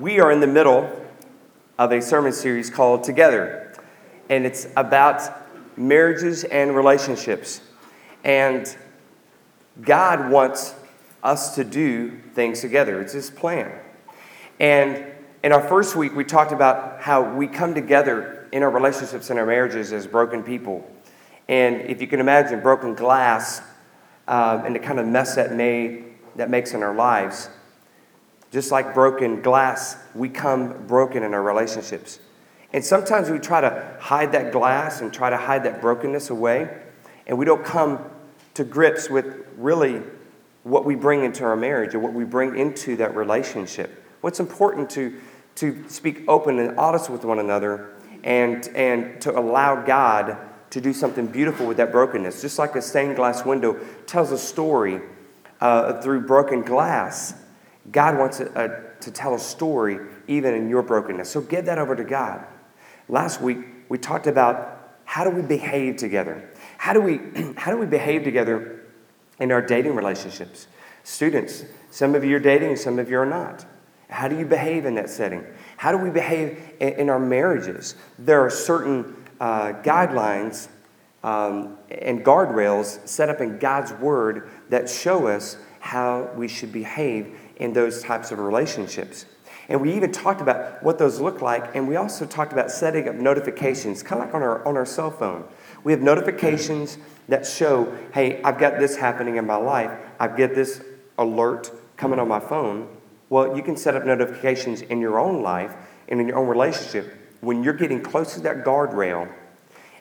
we are in the middle of a sermon series called Together, and it's about marriages and relationships. And God wants us to do things together, it's His plan. And in our first week, we talked about how we come together in our relationships and our marriages as broken people. And if you can imagine broken glass um, and the kind of mess that, may, that makes in our lives, just like broken glass, we come broken in our relationships. And sometimes we try to hide that glass and try to hide that brokenness away, and we don't come to grips with really what we bring into our marriage or what we bring into that relationship. What's important to, to speak open and honest with one another and, and to allow God to do something beautiful with that brokenness. Just like a stained glass window tells a story uh, through broken glass God wants a, a, to tell a story even in your brokenness. So give that over to God. Last week, we talked about how do we behave together? How do we, how do we behave together in our dating relationships? Students, some of you are dating, some of you are not. How do you behave in that setting? How do we behave in, in our marriages? There are certain uh, guidelines um, and guardrails set up in God's Word that show us how we should behave in those types of relationships. And we even talked about what those look like, and we also talked about setting up notifications, kind of like on our, on our cell phone. We have notifications that show, hey, I've got this happening in my life, I get this alert coming on my phone. Well, you can set up notifications in your own life and in your own relationship when you're getting close to that guardrail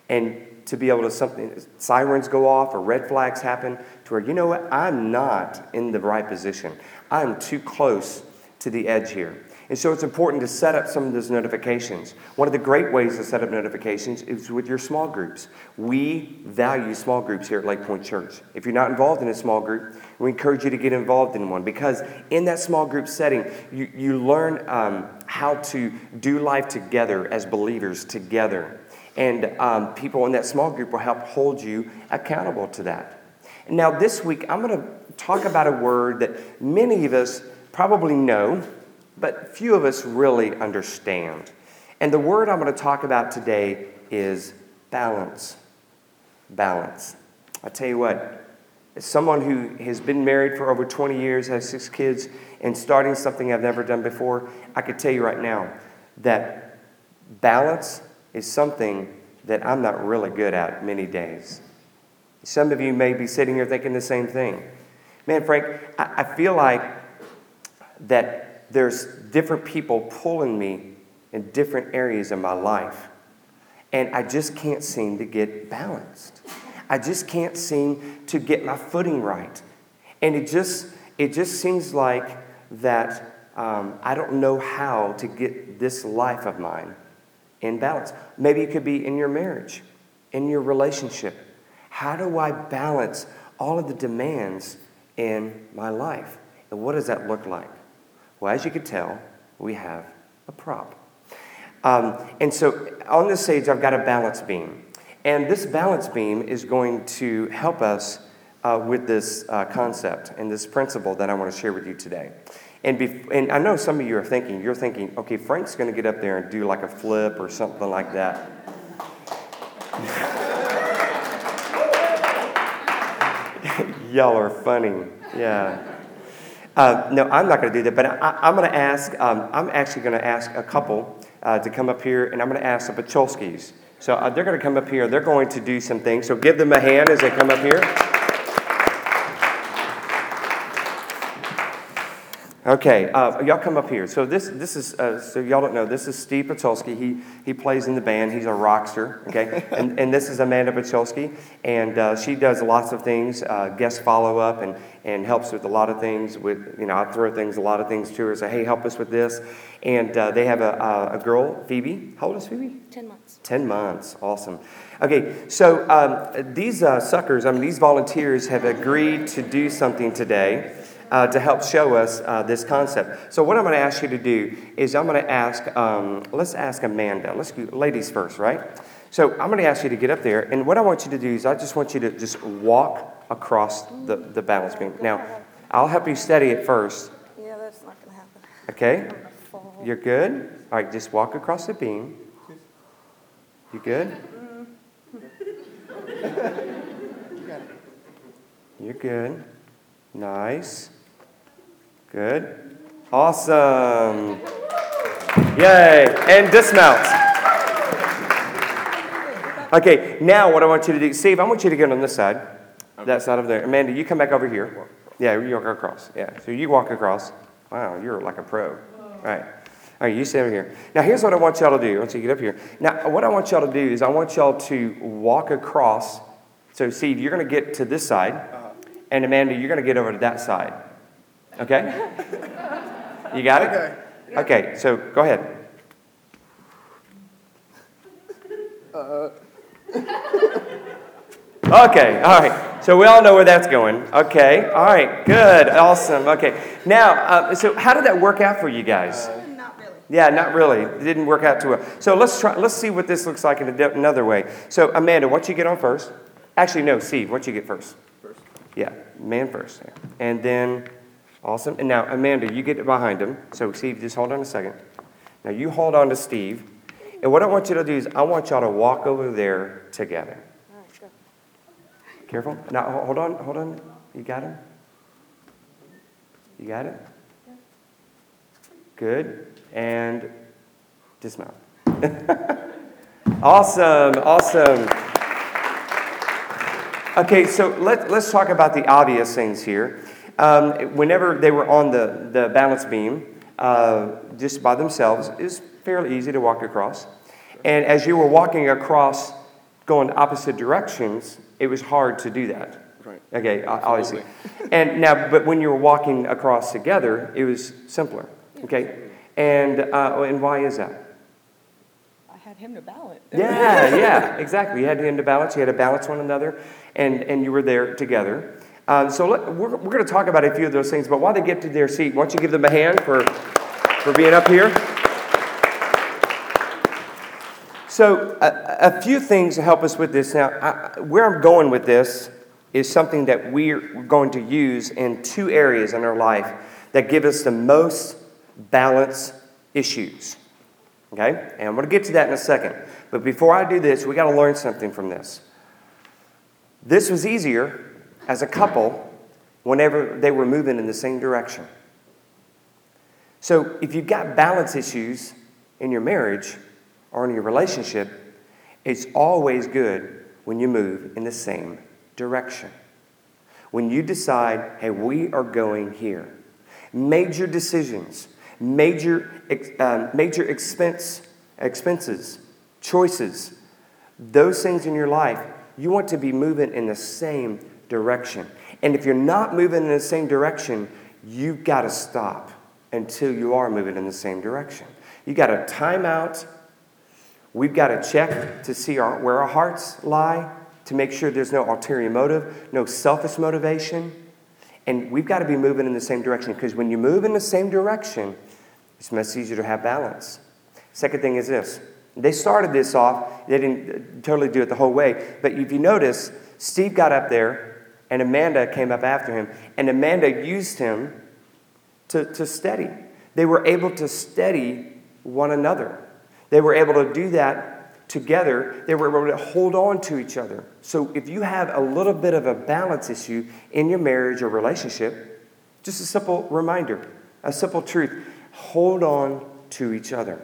and to be able to something sirens go off or red flags happen to where you know what i'm not in the right position i'm too close to the edge here. And so it's important to set up some of those notifications. One of the great ways to set up notifications is with your small groups. We value small groups here at lake point church. If you're not involved in a small group we encourage you to get involved in one because in that small group setting you, you learn um, how to do life together as believers together. And um, people in that small group will help hold you accountable to that. Now, this week, I'm going to talk about a word that many of us probably know, but few of us really understand. And the word I'm going to talk about today is balance. Balance. I tell you what, as someone who has been married for over 20 years, has six kids, and starting something I've never done before, I could tell you right now that balance is something that I'm not really good at many days. Some of you may be sitting here thinking the same thing. Man, Frank, I, I feel like that there's different people pulling me in different areas of my life, and I just can't seem to get balanced. I just can't seem to get my footing right. And it just, it just seems like that um, I don't know how to get this life of mine in balance. Maybe it could be in your marriage, in your relationship. How do I balance all of the demands in my life? And what does that look like? Well, as you can tell, we have a prop. Um, and so on this stage, I've got a balance beam. And this balance beam is going to help us uh, with this uh, concept and this principle that I want to share with you today. And, bef- and I know some of you are thinking, you're thinking, okay, Frank's going to get up there and do like a flip or something like that. Y'all are funny. Yeah. Uh, no, I'm not going to do that, but I, am going to ask, um, I'm actually going to ask a couple uh, to come up here, and I'm going to ask the Pacholskis. So uh, they're going to come up here. They're going to do some things. So give them a hand as they come up here. Okay, uh, y'all come up here. So this, this is, uh, so y'all don't know, this is Steve Pacholski. He, he plays in the band. He's a rockster, okay? and, and this is Amanda Pacholski, and uh, she does lots of things, uh, guest follow-up, and, and helps with a lot of things. With, you know, I throw things, a lot of things to her, say, hey, help us with this. And uh, they have a, a, girl, Phoebe. How old is Phoebe? 10 months. 10 months, awesome. Okay, so um, these uh, suckers, I mean, these volunteers have agreed to do something today uh, to help show us uh, this concept. So, what I'm going to ask you to do is I'm going to ask, um, let's ask Amanda. Let's do ladies first, right? So, I'm going to ask you to get up there, and what I want you to do is I just want you to just walk across the, the balance beam. Now, I'll help you steady it first. Yeah, that's not going to happen. Okay? You're good? All right, just walk across the beam. You good? You're good. Nice. Good. Awesome. Yay. And dismount. Okay, now what I want you to do, Steve, I want you to get on this side. That side over there. Amanda, you come back over here. Yeah, you walk across. Yeah, so you walk across. Wow, you're like a pro. All right. All right, you stay over here. Now, here's what I want y'all to do. Once you get up here. Now, what I want y'all to do is I want y'all to walk across. So, Steve, you're going to get to this side, uh-huh. and Amanda, you're going to get over to that side. Okay? You got it? Okay. Okay, so go ahead. Okay, all right. So we all know where that's going. Okay, all right, good, awesome. Okay, now, uh, so how did that work out for you guys? Not really. Yeah, not really. It didn't work out too well. So let's try. Let's see what this looks like in a di- another way. So Amanda, what you get on first? Actually, no, Steve, what you get first? First. Yeah, man first. yeah. And then, awesome. And now Amanda, you get behind him. So Steve, just hold on a second. Now you hold on to Steve. And what I want you to do is I want y'all to walk over there together. All right, go. Careful. Now hold on, hold on. You got him? You got it? Good. And dismount. awesome, awesome. Okay, so let, let's talk about the obvious things here. Um, whenever they were on the, the balance beam, uh, just by themselves, is fairly easy to walk across. And as you were walking across, going opposite directions, it was hard to do that. Right. Okay, o- obviously. And now, but when you were walking across together, it was simpler. Okay, and uh, and why is that? I had him to balance. Yeah, yeah, exactly. You had him to balance. You had to balance one another, and and you were there together. Um, so let, we're, we're going to talk about a few of those things. But while they get to their seat, why don't you give them a hand for for being up here? So, a, a few things to help us with this. Now, I, where I'm going with this is something that we're going to use in two areas in our life that give us the most balance issues. Okay? And I'm going to get to that in a second. But before I do this, we got to learn something from this. This was easier as a couple whenever they were moving in the same direction. So, if you've got balance issues in your marriage or in your relationship, it's always good when you move in the same direction. When you decide, hey, we are going here. Major decisions, major, um, major expense, expenses, choices, those things in your life, you want to be moving in the same direction. And if you're not moving in the same direction, you've got to stop until you are moving in the same direction. You've got to time out. We've got to check to see our, where our hearts lie to make sure there's no ulterior motive, no selfish motivation. And we've got to be moving in the same direction because when you move in the same direction, it's much easier to have balance. Second thing is this they started this off, they didn't uh, totally do it the whole way. But if you notice, Steve got up there and Amanda came up after him, and Amanda used him to, to steady. They were able to steady one another. They were able to do that together. They were able to hold on to each other. So if you have a little bit of a balance issue in your marriage or relationship, just a simple reminder, a simple truth hold on to each other.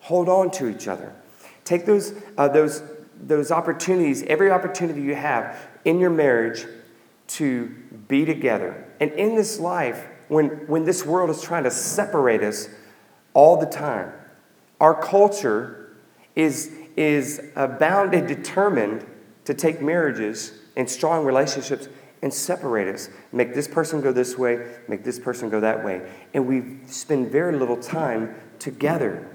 Hold on to each other. Take those, uh, those, those opportunities, every opportunity you have in your marriage to be together. And in this life, when, when this world is trying to separate us all the time, our culture is, is bound and determined to take marriages and strong relationships and separate us. Make this person go this way, make this person go that way. And we spend very little time together.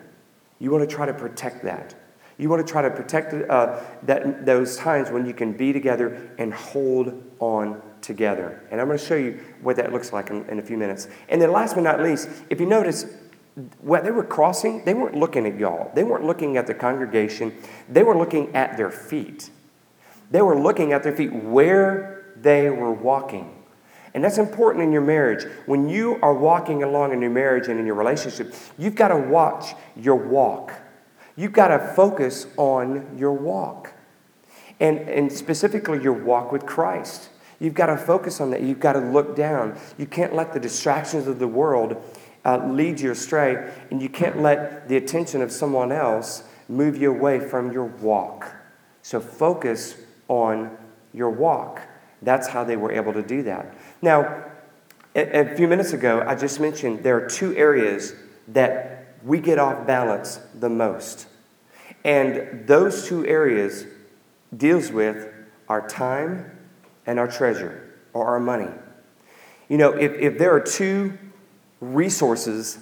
You want to try to protect that. You want to try to protect uh, that, those times when you can be together and hold on together. And I'm going to show you what that looks like in, in a few minutes. And then, last but not least, if you notice, when they were crossing, they weren't looking at y'all. They weren't looking at the congregation. They were looking at their feet. They were looking at their feet where they were walking. And that's important in your marriage. When you are walking along in your marriage and in your relationship, you've got to watch your walk. You've got to focus on your walk. And, and specifically, your walk with Christ. You've got to focus on that. You've got to look down. You can't let the distractions of the world uh, lead you astray, and you can't let the attention of someone else move you away from your walk. So focus on your walk. That's how they were able to do that. Now, a, a few minutes ago, I just mentioned there are two areas that we get off balance the most. And those two areas deals with our time and our treasure or our money. You know, if, if there are two resources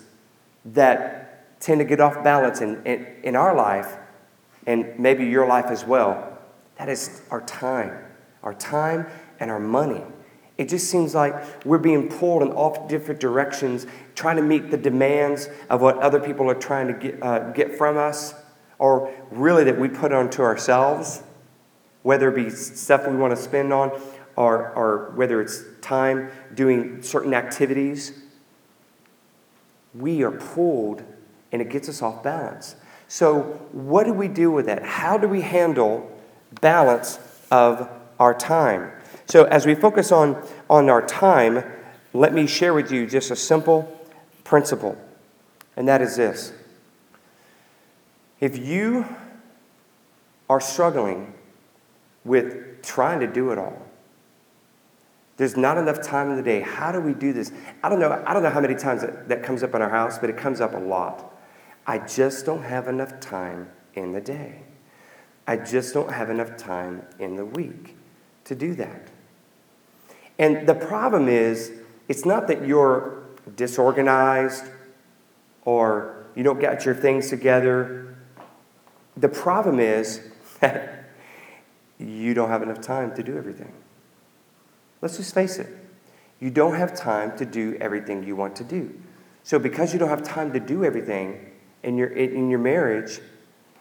that tend to get off balance in, in, in our life, and maybe your life as well, that is our time. Our time and our money. It just seems like we're being pulled in all different directions, trying to meet the demands of what other people are trying to get, uh, get from us, or really that we put onto ourselves, whether it be stuff we want to spend on, or, or whether it's time doing certain activities. We are pulled and it gets us off balance. So, what do we do with that? How do we handle balance of our time? So, as we focus on, on our time, let me share with you just a simple principle, and that is this. If you are struggling with trying to do it all, there's not enough time in the day. How do we do this? I don't know. I don't know how many times that, that comes up in our house, but it comes up a lot. I just don't have enough time in the day. I just don't have enough time in the week to do that. And the problem is, it's not that you're disorganized or you don't get your things together. The problem is that you don't have enough time to do everything. Let's just face it. You don't have time to do everything you want to do. So, because you don't have time to do everything in your, in your marriage,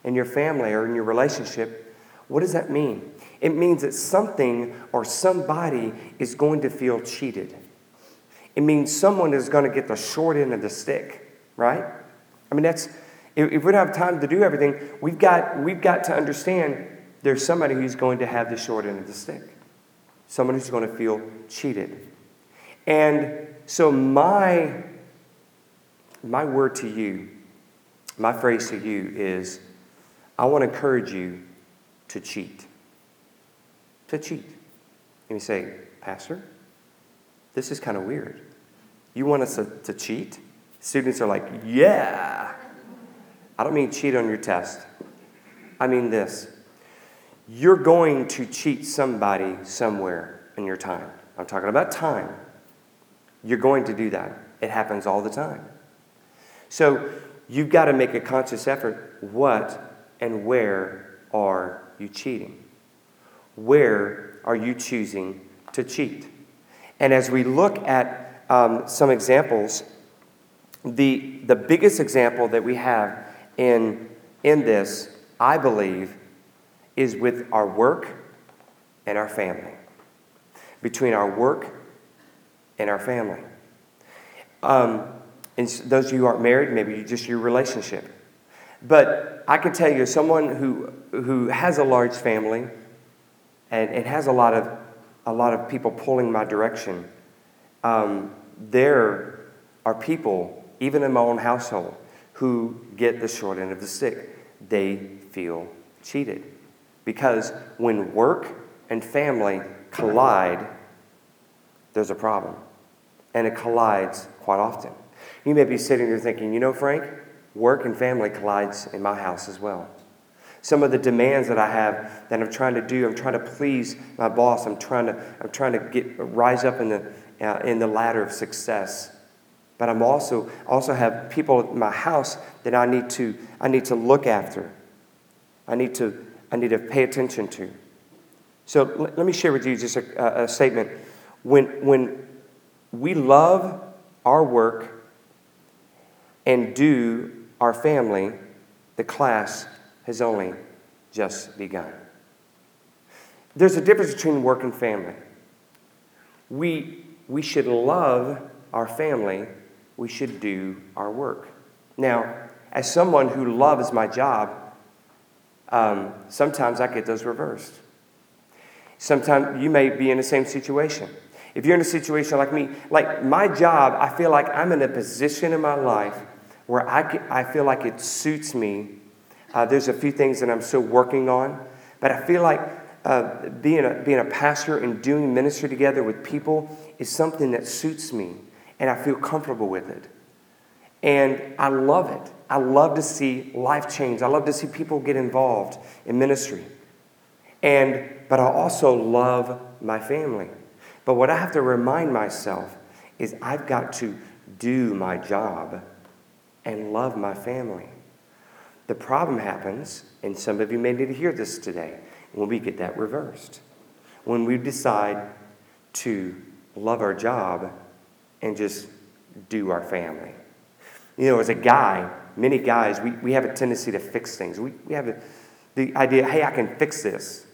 in your family, or in your relationship, what does that mean? It means that something or somebody is going to feel cheated. It means someone is going to get the short end of the stick, right? I mean, that's, if, we don't have time to do everything, we've got, we've got to understand there's somebody who's going to have the short end of the stick, someone who's going to feel cheated. And so, my, my word to you, my phrase to you is I want to encourage you to cheat to cheat. And you say, Pastor, this is kind of weird. You want us to, to cheat? Students are like, yeah. I don't mean cheat on your test. I mean this. You're going to cheat somebody somewhere in your time. I'm talking about time. You're going to do that. It happens all the time. So you've got to make a conscious effort. What and where are you cheating? Where are you choosing to cheat? And as we look at um, some examples, the, the biggest example that we have in, in this, I believe, is with our work and our family. Between our work and our family. Um, and those of you who aren't married, maybe just your relationship. But I can tell you, someone who, who has a large family, and it has a lot of a lot of people pulling my direction. Um, there are people, even in my own household, who get the short end of the stick. They feel cheated because when work and family collide, there's a problem, and it collides quite often. You may be sitting there thinking, you know, Frank, work and family collides in my house as well some of the demands that I have that I'm trying to do. I'm trying to please my boss. I'm trying to, I'm trying to get, rise up in the, uh, in the ladder of success. But I'm also, also have people in my house that I need to, I need to look after. I need to, I need to pay attention to. So let, let me share with you just a, a statement. When, when we love our work and do our family, the class has only just begun. There's a difference between work and family. We, we should love our family, we should do our work. Now, as someone who loves my job, um, sometimes I get those reversed. Sometimes you may be in the same situation. If you're in a situation like me, like my job, I feel like I'm in a position in my life where I, I feel like it suits me. Uh, there's a few things that I'm still working on, but I feel like uh, being, a, being a pastor and doing ministry together with people is something that suits me, and I feel comfortable with it. And I love it. I love to see life change. I love to see people get involved in ministry. And but I also love my family. But what I have to remind myself is I've got to do my job and love my family. The problem happens, and some of you may need to hear this today, when we get that reversed. When we decide to love our job and just do our family. You know, as a guy, many guys, we, we have a tendency to fix things. We, we have a, the idea, hey, I can fix this.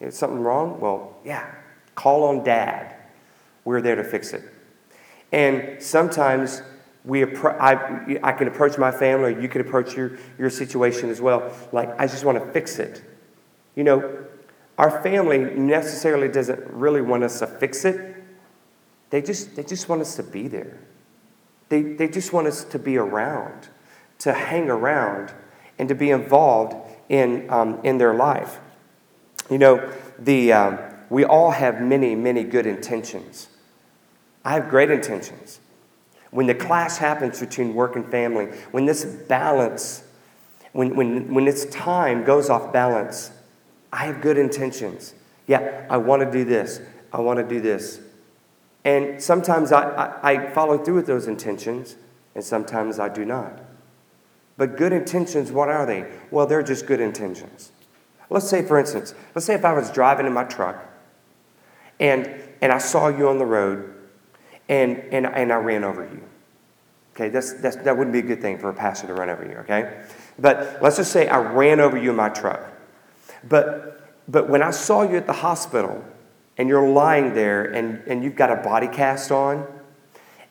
Is something wrong? Well, yeah, call on dad. We're there to fix it. And sometimes we I, I can approach my family, or you can approach your, your situation as well. Like, I just want to fix it. You know, our family necessarily doesn't really want us to fix it. They just, they just want us to be there. They, they just want us to be around, to hang around, and to be involved in, um, in their life. You know, the, um, we all have many, many good intentions. I have great intentions. When the clash happens between work and family, when this balance, when, when, when this time goes off balance, I have good intentions. Yeah, I want to do this. I want to do this. And sometimes I, I, I, follow through with those intentions, and sometimes I do not. But good intentions, what are they? Well, they're just good intentions. Let's say, for instance, let's say if I was driving in my truck and, and I saw you on the road and, and, and I ran over you. Okay, that's, that's, that wouldn't be a good thing for a pastor to run over you, okay? But let's just say I ran over you in my truck. But, but when I saw you at the hospital and you're lying there and, and you've got a body cast on,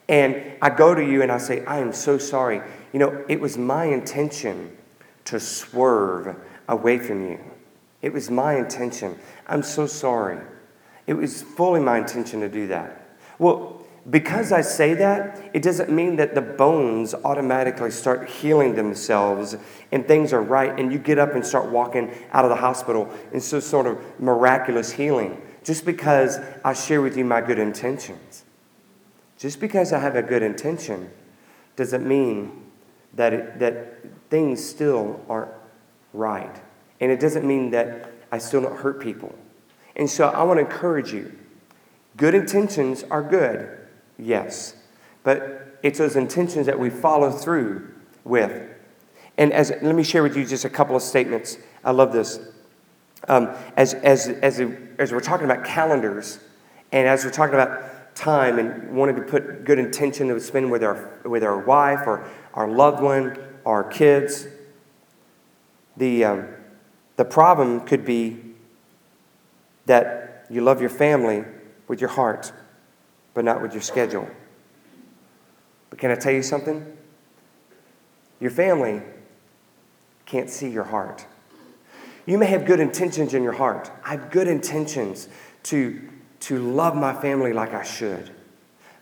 and I go to you and I say, I am so sorry. You know, it was my intention to swerve away from you. It was my intention. I'm so sorry. It was fully my intention to do that. Well, because I say that, it doesn't mean that the bones automatically start healing themselves and things are right and you get up and start walking out of the hospital in some sort of miraculous healing just because I share with you my good intentions. Just because I have a good intention doesn't mean that, it, that things still aren't right. And it doesn't mean that I still don't hurt people. And so I want to encourage you good intentions are good, yes. But it's those intentions that we follow through with. And as, let me share with you just a couple of statements. I love this. Um, as, as, as, as we're talking about calendars, and as we're talking about time and wanting to put good intention to spend with our, with our wife or our loved one, our kids, the, um, the problem could be that you love your family with your heart, but not with your schedule. But can I tell you something? Your family can't see your heart. You may have good intentions in your heart. I have good intentions to, to love my family like I should.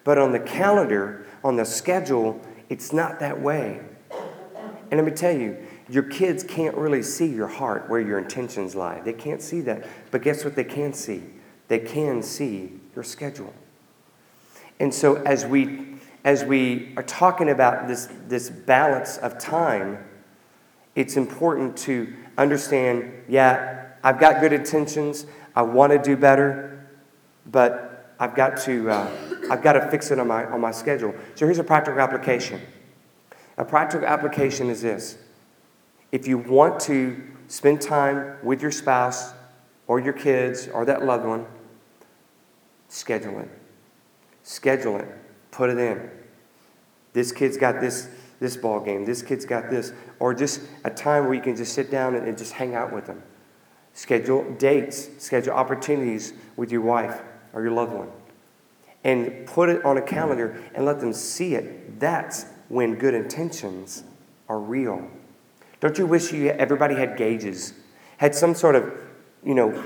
But on the calendar, on the schedule, it's not that way. And let me tell you, your kids can't really see your heart, where your intentions lie. They can't see that. But guess what they can see? They can see your schedule. And so as we as we are talking about this, this balance of time, it's important to understand, yeah, I've got good intentions. I want to do better, but I've got to, uh, I've got to fix it on my, on my schedule. So here's a practical application. A practical application is this if you want to spend time with your spouse or your kids or that loved one, schedule it. Schedule it. Put it in. This kid's got this this ball game. This kid's got this. Or just a time where you can just sit down and, and just hang out with them. Schedule dates. Schedule opportunities with your wife or your loved one. and put it on a calendar and let them see it. That's when good intentions are real. Don't you wish you, everybody had gauges, had some sort of, you know,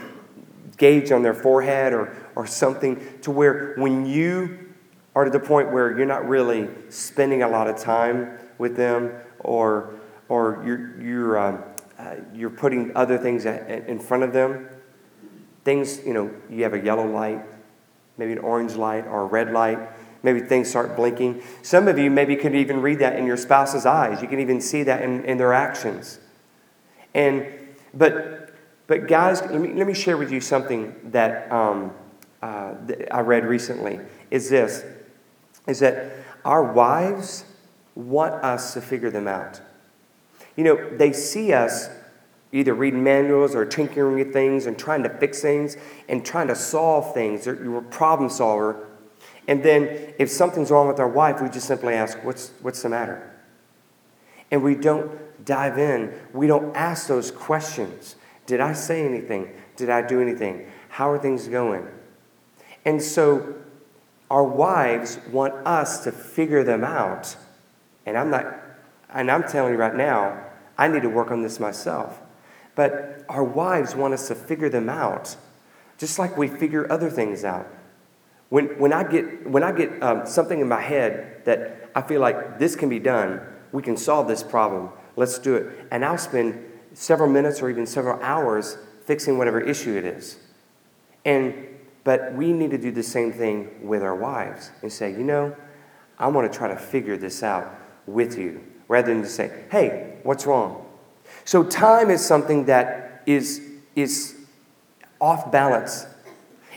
gauge on their forehead or, or something to where when you are to the point where you're not really spending a lot of time with them or, or you're, you're, um, uh, you're putting other things in front of them, things, you know, you have a yellow light, maybe an orange light or a red light. Maybe things start blinking. Some of you maybe could even read that in your spouse's eyes. You can even see that in, in their actions. And but but guys, let me let me share with you something that, um, uh, that I read recently. Is this is that our wives want us to figure them out. You know, they see us either reading manuals or tinkering with things and trying to fix things and trying to solve things. You're a problem solver. And then if something's wrong with our wife, we just simply ask, What's, what's the matter? And we don't dive in. We don't ask those questions. Did I say anything? Did I do anything? How are things going? And so our wives want us to figure them out. And I'm not, and I'm telling you right now, I need to work on this myself. But our wives want us to figure them out, just like we figure other things out. When, when I get, when I get um, something in my head that I feel like this can be done, we can solve this problem, let's do it. And I'll spend several minutes or even several hours fixing whatever issue it is. And, but we need to do the same thing with our wives and say, you know, I want to try to figure this out with you rather than to say, hey, what's wrong? So, time is something that is, is off balance.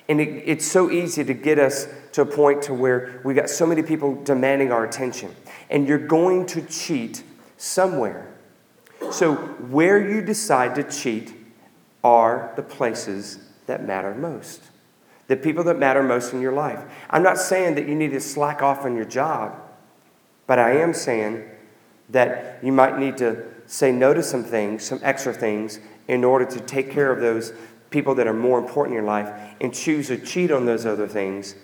And it, it's so easy to get us to a point to where we got so many people demanding our attention. And you're going to cheat somewhere. So, where you decide to cheat are the places that matter most. The people that matter most in your life. I'm not saying that you need to slack off on your job, but I am saying that you might need to say no to some things, some extra things, in order to take care of those people that are more important in your life and choose to cheat on those other things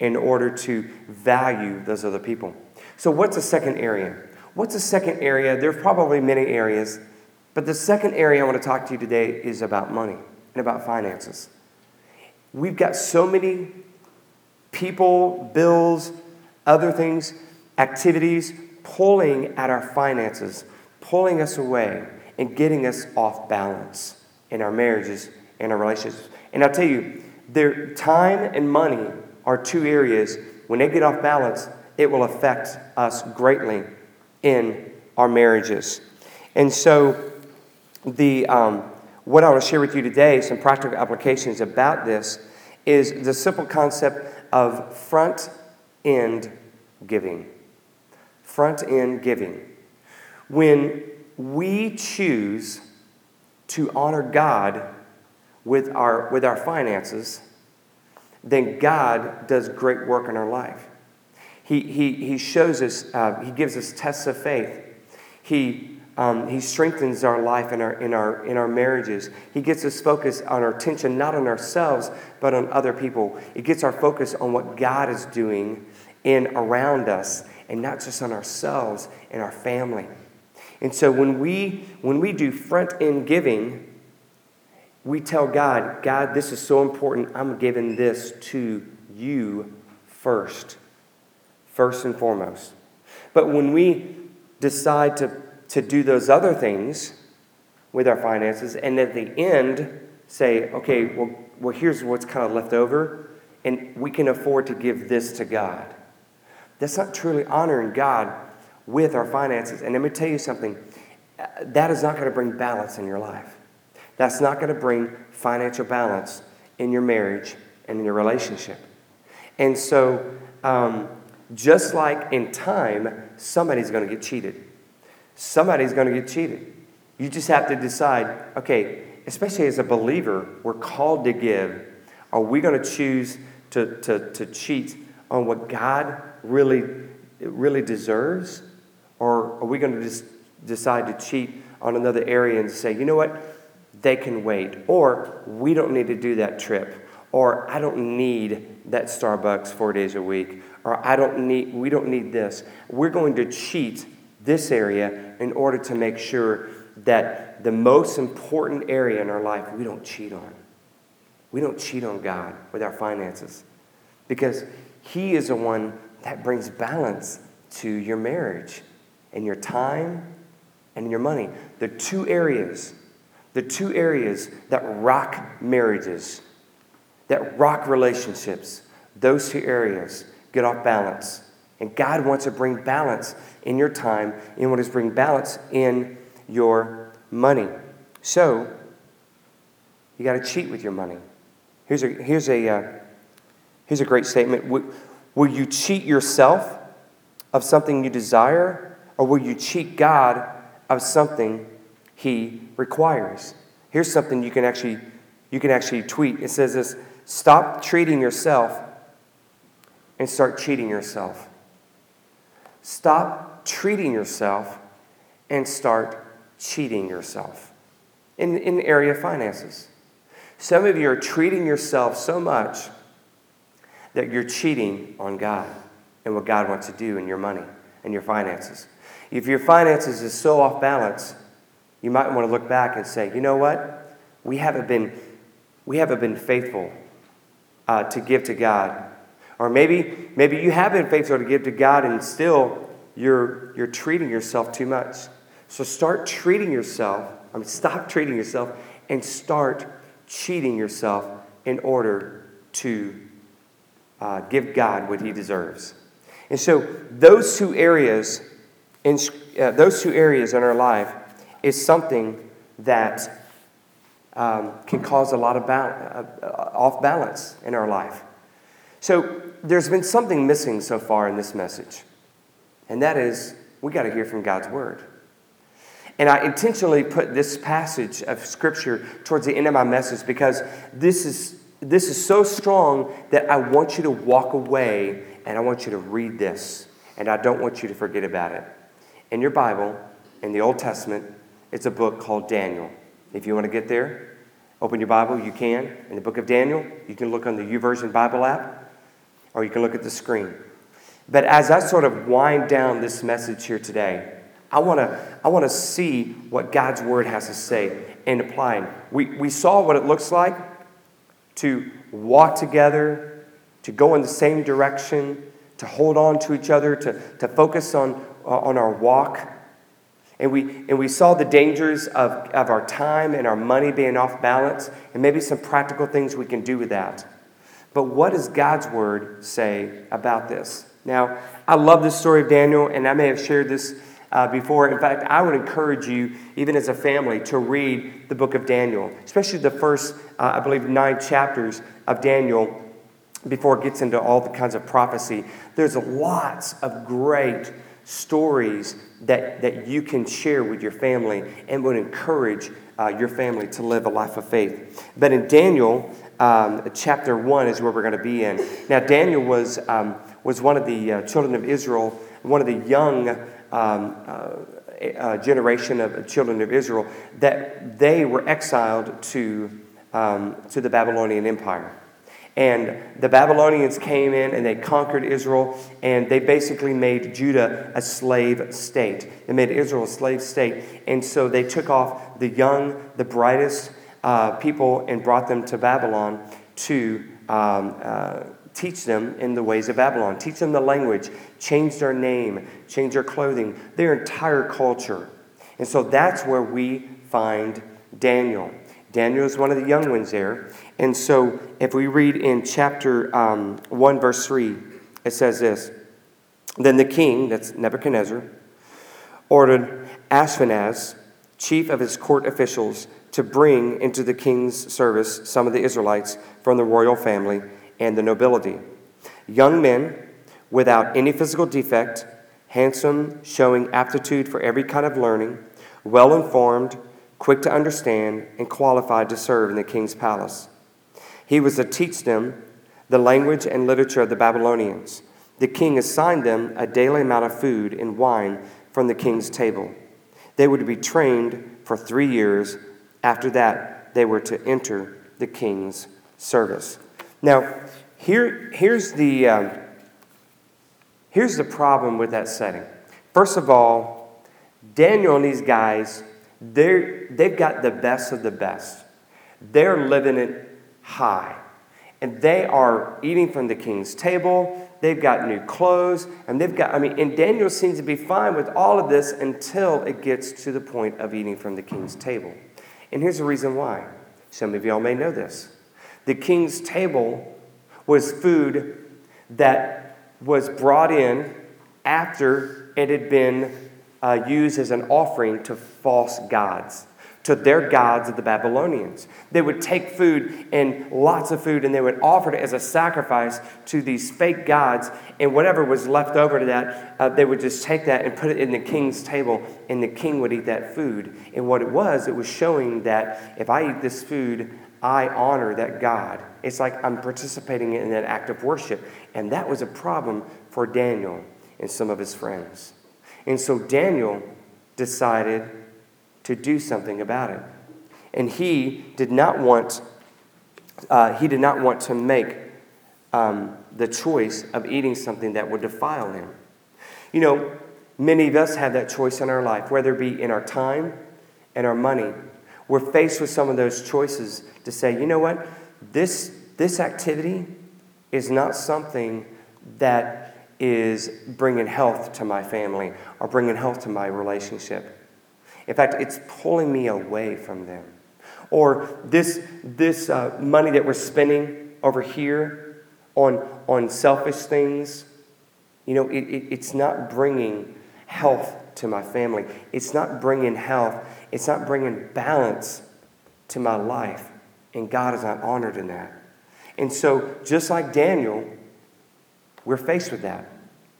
in order to value those other people. So, what's the second area? What's the second area? There are probably many areas, but the second area I want to talk to you today is about money and about finances. We've got so many people, bills, other things, activities pulling at our finances pulling us away and getting us off balance in our marriages and our relationships. And I'll tell you, their time and money are two areas. When they get off balance, it will affect us greatly in our marriages. And so, the um, what I want to share with you today, some practical applications about this, is the simple concept of front end giving. Front end giving. When we choose to honor God with our, with our finances, then God does great work in our life. He, he, he shows us, uh, He gives us tests of faith. He, um, he strengthens our life in our, in, our, in our marriages. He gets us focused on our attention, not on ourselves, but on other people. It gets our focus on what God is doing in around us, and not just on ourselves and our family. And so when we when we do front end giving, we tell God, God, this is so important. I'm giving this to you first. First and foremost. But when we decide to, to do those other things with our finances, and at the end say, okay, well, well here's what's kind of left over, and we can afford to give this to God. That's not truly honoring God with our finances. And let me tell you something that is not going to bring balance in your life. That's not going to bring financial balance in your marriage and in your relationship. And so, um, just like in time, somebody's going to get cheated. Somebody's going to get cheated. You just have to decide okay, especially as a believer, we're called to give. Are we going to choose to, to, to cheat on what God really, really deserves? Or are we going to just decide to cheat on another area and say, you know what, they can wait? Or we don't need to do that trip. Or I don't need that Starbucks four days a week, or I don't need, we don't need this. We're going to cheat this area in order to make sure that the most important area in our life we don't cheat on. We don't cheat on God with our finances because He is the one that brings balance to your marriage and your time and your money. The two areas, the two areas that rock marriages, that rock relationships, those two areas get off balance. And God wants to bring balance in your time and wants to bring balance in your money. So, you got to cheat with your money. Here's a, here's a, uh, here's a great statement. Will, will you cheat yourself of something you desire, or will you cheat God of something He requires? Here's something you can actually, you can actually tweet. It says this Stop treating yourself and start cheating yourself. Stop treating yourself and start cheating yourself in, in the area of finances. Some of you are treating yourself so much that you're cheating on God and what God wants to do in your money and your finances. If your finances is so off balance, you might want to look back and say, you know what? We haven't been, we haven't been faithful uh, to give to God. Or maybe, maybe you have been faithful to give to God and still you're, you're treating yourself too much. So start treating yourself, I mean, stop treating yourself and start cheating yourself in order to uh, give God what He deserves. And so those two areas, in, uh, those two areas in our life, is something that um, can cause a lot of ba- uh, off balance in our life. So there's been something missing so far in this message, and that is we got to hear from God's word. And I intentionally put this passage of scripture towards the end of my message because this is, this is so strong that I want you to walk away and I want you to read this. And I don't want you to forget about it. In your Bible, in the Old Testament, it's a book called Daniel. If you want to get there, open your Bible, you can. In the book of Daniel, you can look on the YouVersion Bible app, or you can look at the screen. But as I sort of wind down this message here today, I want to I want to see what God's word has to say in applying. We, we saw what it looks like to walk together, to go in the same direction, to hold on to each other, to, to focus on, uh, on our walk. And we, and we saw the dangers of, of our time and our money being off balance, and maybe some practical things we can do with that. But what does God's word say about this? Now, I love this story of Daniel, and I may have shared this uh, before. In fact, I would encourage you, even as a family, to read the book of Daniel, especially the first, uh, I believe, nine chapters of Daniel before it gets into all the kinds of prophecy. There's lots of great stories that, that you can share with your family and would encourage uh, your family to live a life of faith. But in Daniel, um, chapter 1 is where we're going to be in. Now, Daniel was, um, was one of the uh, children of Israel, one of the young um, uh, generation of children of Israel, that they were exiled to, um, to the Babylonian Empire. And the Babylonians came in and they conquered Israel, and they basically made Judah a slave state. They made Israel a slave state. And so they took off the young, the brightest uh, people and brought them to Babylon to um, uh, teach them in the ways of Babylon, teach them the language, change their name, change their clothing, their entire culture. And so that's where we find Daniel. Daniel is one of the young ones there. And so if we read in chapter um, 1, verse 3, it says this Then the king, that's Nebuchadnezzar, ordered Ashpenaz, chief of his court officials, to bring into the king's service some of the Israelites from the royal family and the nobility. Young men without any physical defect, handsome, showing aptitude for every kind of learning, well informed, quick to understand, and qualified to serve in the king's palace. He was to teach them the language and literature of the Babylonians. The king assigned them a daily amount of food and wine from the king's table. They were to be trained for three years. After that, they were to enter the king's service. Now, Here, here's, the, um, here's the problem with that setting. First of all, Daniel and these guys, they've got the best of the best. They're living it high. And they are eating from the king's table. They've got new clothes. And they've got, I mean, and Daniel seems to be fine with all of this until it gets to the point of eating from the king's table. And here's the reason why. Some of y'all may know this. The king's table was food that was brought in after it had been uh, used as an offering to false gods, to their gods of the Babylonians. They would take food and lots of food and they would offer it as a sacrifice to these fake gods. And whatever was left over to that, uh, they would just take that and put it in the king's table, and the king would eat that food. And what it was, it was showing that if I eat this food, I honor that God. It's like I'm participating in that act of worship. And that was a problem for Daniel and some of his friends. And so Daniel decided to do something about it. And he did not want, uh, he did not want to make um, the choice of eating something that would defile him. You know, many of us have that choice in our life, whether it be in our time and our money we're faced with some of those choices to say, you know what, this, this activity is not something that is bringing health to my family or bringing health to my relationship. In fact, it's pulling me away from them. Or this, this uh, money that we're spending over here on, on selfish things, you know, it, it, it's not bringing health to my family. It's not bringing health it's not bringing balance to my life. And God is not honored in that. And so, just like Daniel, we're faced with that.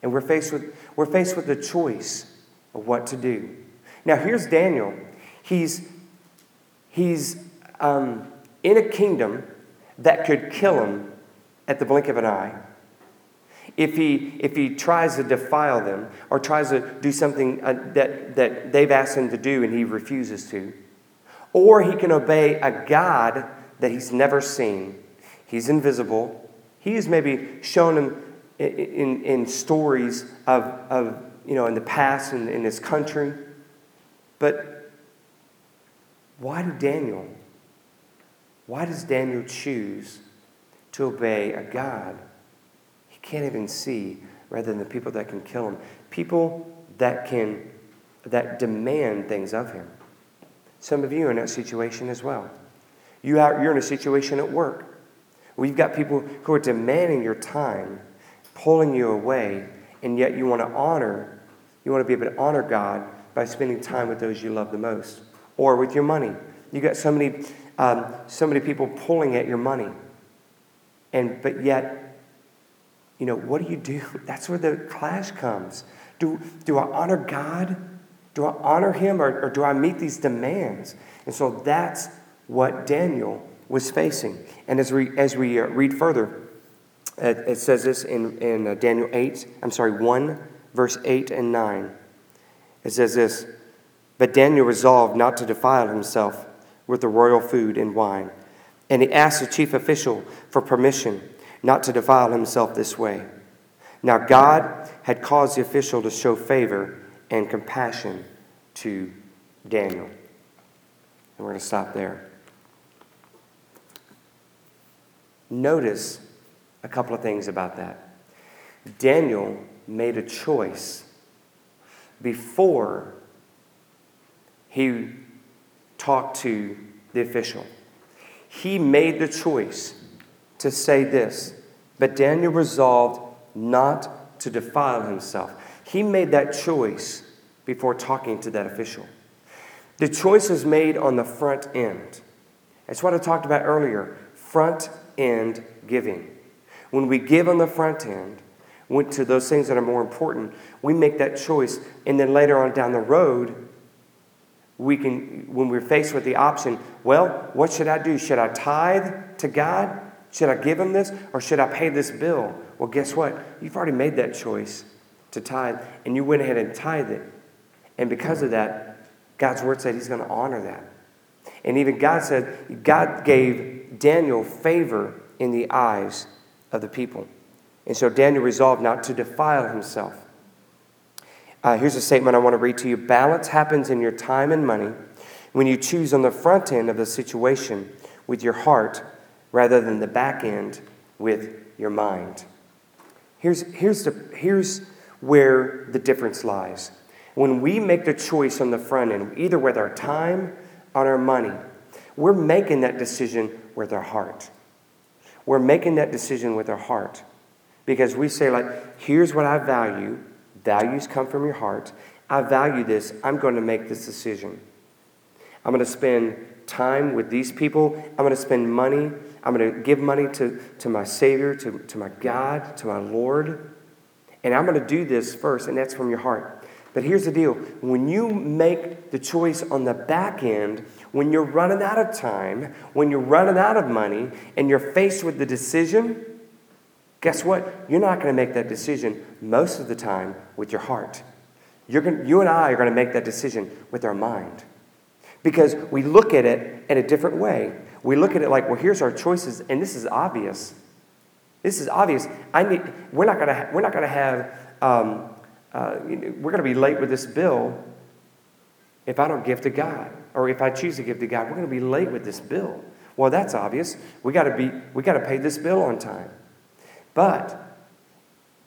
And we're faced with, we're faced with the choice of what to do. Now, here's Daniel. He's, he's um, in a kingdom that could kill him at the blink of an eye. If he, if he tries to defile them or tries to do something uh, that, that they've asked him to do and he refuses to, or he can obey a God that he's never seen. He's invisible. He has maybe shown him in, in, in stories of, of, you know, in the past in, in this country. But why did Daniel, why does Daniel choose to obey a God can't even see, rather than the people that can kill him. People that can that demand things of him. Some of you are in that situation as well. You are, you're in a situation at work. We've got people who are demanding your time, pulling you away, and yet you want to honor, you want to be able to honor God by spending time with those you love the most, or with your money. You got so many, um, so many people pulling at your money, and but yet you know, what do you do? That's where the clash comes. Do, do I honor God? Do I honor Him or, or do I meet these demands? And so that's what Daniel was facing. And as we, as we uh, read further, it, says this in, in uh, Daniel 8, I'm sorry, 1, verse 8 and 9. It says this But Daniel resolved not to defile himself with the royal food and wine. And he asked the chief official for permission not to defile himself this way. Now, God had caused the official to show favor and compassion to Daniel. And we're going to stop there. Notice a couple of things about that. Daniel made a choice before he talked to the official. He made the choice to say this But Daniel resolved not to defile himself. He made that choice before talking to that official. The choice is made on the front end. That's what I talked about earlier front end giving. When we give on the front end, went to those things that are more important, we make that choice. And then later on down the road, we can, when we're faced with the option, well, what should I do? Should I tithe to God should I give him this or should I pay this bill? Well, guess what? You've already made that choice to tithe, and you went ahead and tithe it. And because of that, God's word said he's going to honor that. And even God said, God gave Daniel favor in the eyes of the people. And so Daniel resolved not to defile himself. Uh, here's a statement I want to read to you Balance happens in your time and money when you choose on the front end of the situation with your heart rather than the back end with your mind. Here's, here's, the, here's where the difference lies. When we make the choice on the front end, either with our time or our money, we're making that decision with our heart. We're making that decision with our heart because we say, like, here's what I value. Values come from your heart. I value this. I'm going to make this decision. I'm going to spend time with these people. I'm going to spend money. I'm going to give money to, to my Savior, to, to my God, to my Lord. And I'm going to do this first, and that's from your heart. But here's the deal when you make the choice on the back end, when you're running out of time, when you're running out of money, and you're faced with the decision, guess what? You're not going to make that decision most of the time with your heart. You're going, you and I are going to make that decision with our mind because we look at it in a different way. We look at it like, well, here's our choices, and this is obvious. This is obvious. I need, we're not going to, we're not to have, um, uh, we're going to be late with this bill if I don't give to God, or if I choose to give to God, we're going to be late with this bill. Well, that's obvious. We got to be, we got to pay this bill on time. But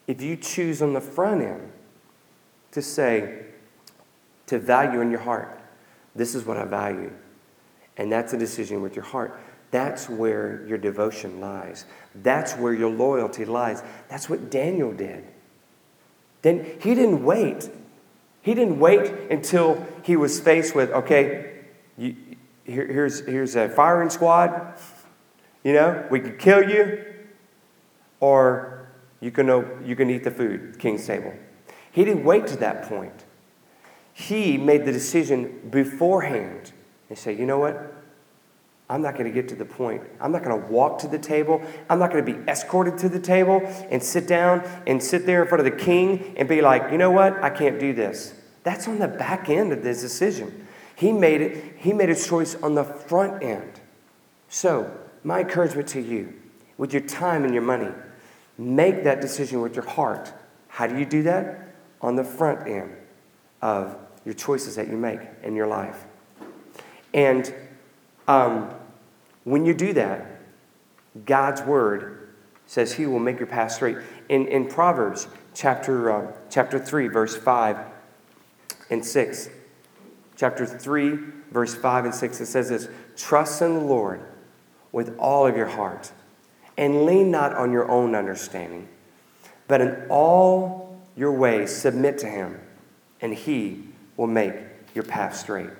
if you choose on the front end to say, to value in your heart, this is what I value. And that's a decision with your heart. That's where your devotion lies. That's where your loyalty lies. That's what Daniel did. Then he didn't wait. He didn't wait until he was faced with, okay, you, here, here's, here's a firing squad. You know, we can kill you, or you can, you can eat the food, king's table. He didn't wait to that point. He made the decision beforehand and say, you know what? I'm not going to get to the point. I'm not going to walk to the table. I'm not going to be escorted to the table and sit down and sit there in front of the king and be like, you know what? I can't do this. That's on the back end of this decision. He made it, he made a choice on the front end. So, my encouragement to you, with your time and your money, make that decision with your heart. How do you do that? On the front end of your choices that you make in your life. And um, when you do that, God's word says He will make your path straight. In, in Proverbs chapter, uh, chapter 3, verse 5 and 6, chapter 3, verse 5 and 6, it says this Trust in the Lord with all of your heart, and lean not on your own understanding, but in all your ways submit to Him, and He will make your path straight.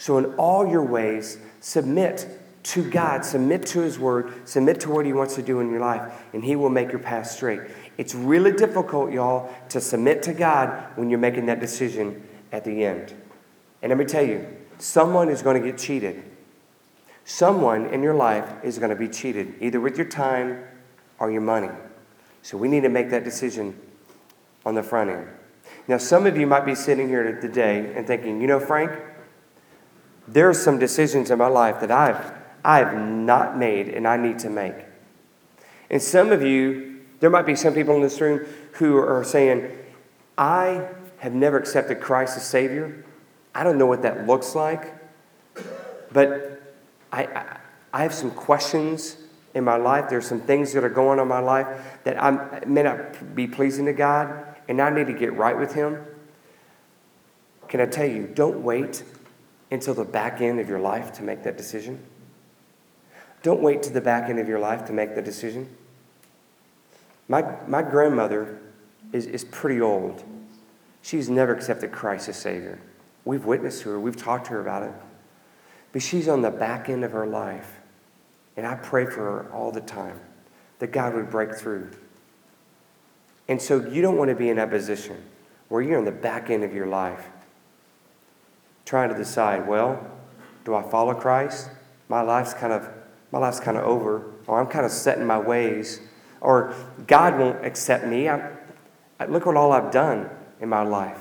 So, in all your ways, submit to God, submit to His Word, submit to what He wants to do in your life, and He will make your path straight. It's really difficult, y'all, to submit to God when you're making that decision at the end. And let me tell you, someone is going to get cheated. Someone in your life is going to be cheated, either with your time or your money. So we need to make that decision on the front end. Now, some of you might be sitting here today and thinking, you know, Frank, there are some decisions in my life that I've, I've not made and I need to make. And some of you, there might be some people in this room who are saying, I have never accepted Christ as Savior. I don't know what that looks like, but I, I, I have some questions in my life. There's some things that are going on in my life that I may not be pleasing to God and I need to get right with Him, can I tell you, don't wait until the back end of your life to make that decision. Don't wait to the back end of your life to make the decision. My, my grandmother is, is pretty old. She's never accepted Christ as Savior. We've witnessed to her, we've talked to her about it. But she's on the back end of her life. And I pray for her all the time that God would break through and so you don't want to be in that position where you're on the back end of your life trying to decide, well, do I follow Christ? My life's kind of my life's kind of over, or I'm kind of set in my ways, or God won't accept me. I, I, look at all I've done in my life.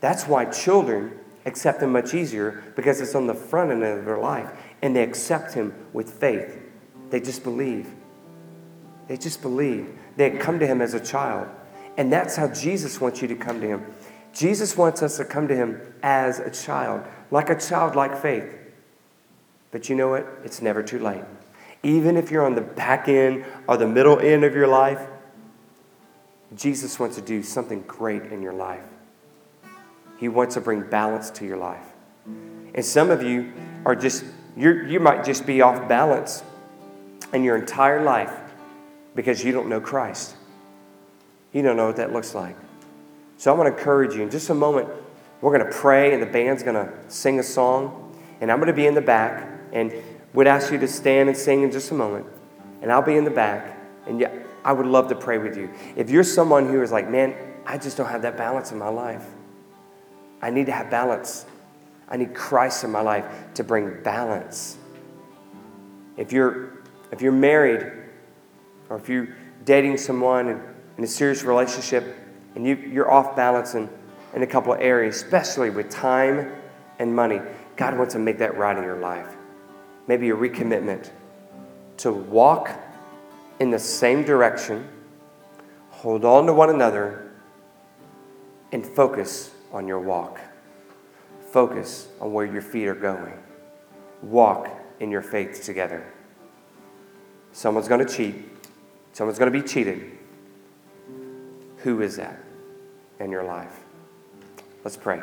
That's why children accept Him much easier because it's on the front end of their life, and they accept Him with faith. They just believe. They just believe. They come to him as a child. And that's how Jesus wants you to come to him. Jesus wants us to come to him as a child, like a childlike faith. But you know what? It's never too late. Even if you're on the back end or the middle end of your life, Jesus wants to do something great in your life. He wants to bring balance to your life. And some of you are just, you you might just be off balance in your entire life because you don't know Christ. You don't know what that looks like. So I want to encourage you in just a moment. We're going to pray, and the band's going to sing a song, and I'm going to be in the back, and would ask you to stand and sing in just a moment, and I'll be in the back, and yeah, I would love to pray with you. If you're someone who is like, man, I just don't have that balance in my life. I need to have balance. I need Christ in my life to bring balance. If you're if you're married, or if you're dating someone in a serious relationship, and you, you're off balance in, in a couple of areas, especially with time and money, God wants to make that right in your life. Maybe a recommitment to walk in the same direction, hold on to one another, and focus on your walk. Focus on where your feet are going. Walk in your faith together. Someone's going to cheat. Someone's going to be cheated. Who is that in your life? Let's pray.